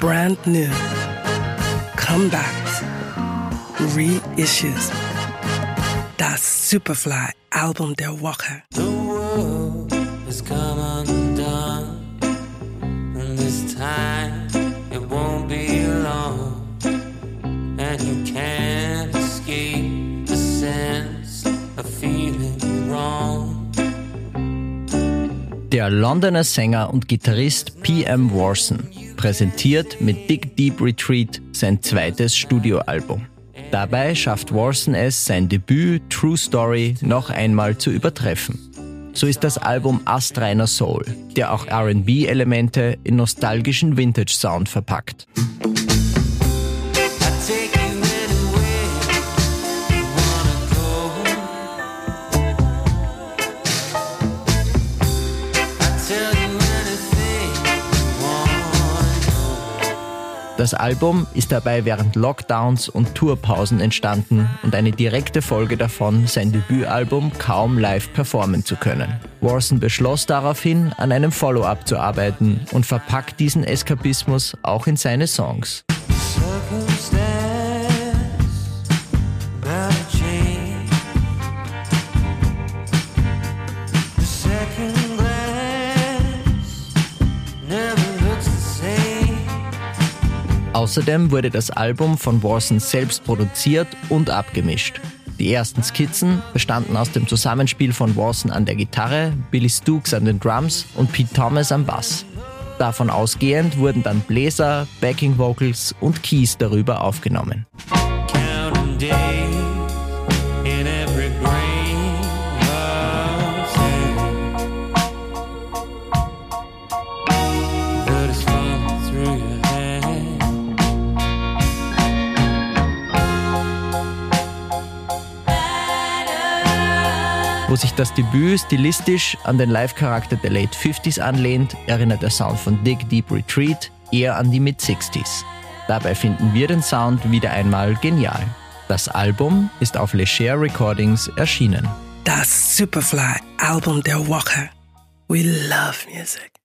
brand new, comebacks, reissues. Das Superfly Album der Woche. The world has come undone, and this time it won't be long, and you can't escape the sense of feeling wrong. Der Londoner Sänger und Gitarrist PM Warson präsentiert mit Dig Deep Retreat sein zweites Studioalbum. Dabei schafft Warson es, sein Debüt True Story noch einmal zu übertreffen. So ist das Album Astreiner Soul, der auch RB-Elemente in nostalgischen Vintage-Sound verpackt. Das Album ist dabei während Lockdowns und Tourpausen entstanden und eine direkte Folge davon, sein Debütalbum kaum live performen zu können. Warson beschloss daraufhin, an einem Follow-up zu arbeiten und verpackt diesen Eskapismus auch in seine Songs. Außerdem wurde das Album von Warson selbst produziert und abgemischt. Die ersten Skizzen bestanden aus dem Zusammenspiel von Warson an der Gitarre, Billy Stooks an den Drums und Pete Thomas am Bass. Davon ausgehend wurden dann Bläser, Backing Vocals und Keys darüber aufgenommen. Counting Wo sich das Debüt stilistisch an den Live-Charakter der Late 50s anlehnt, erinnert der Sound von Dig Deep Retreat eher an die Mid-60s. Dabei finden wir den Sound wieder einmal genial. Das Album ist auf Leger Recordings erschienen. Das Superfly Album der Woche. We love music.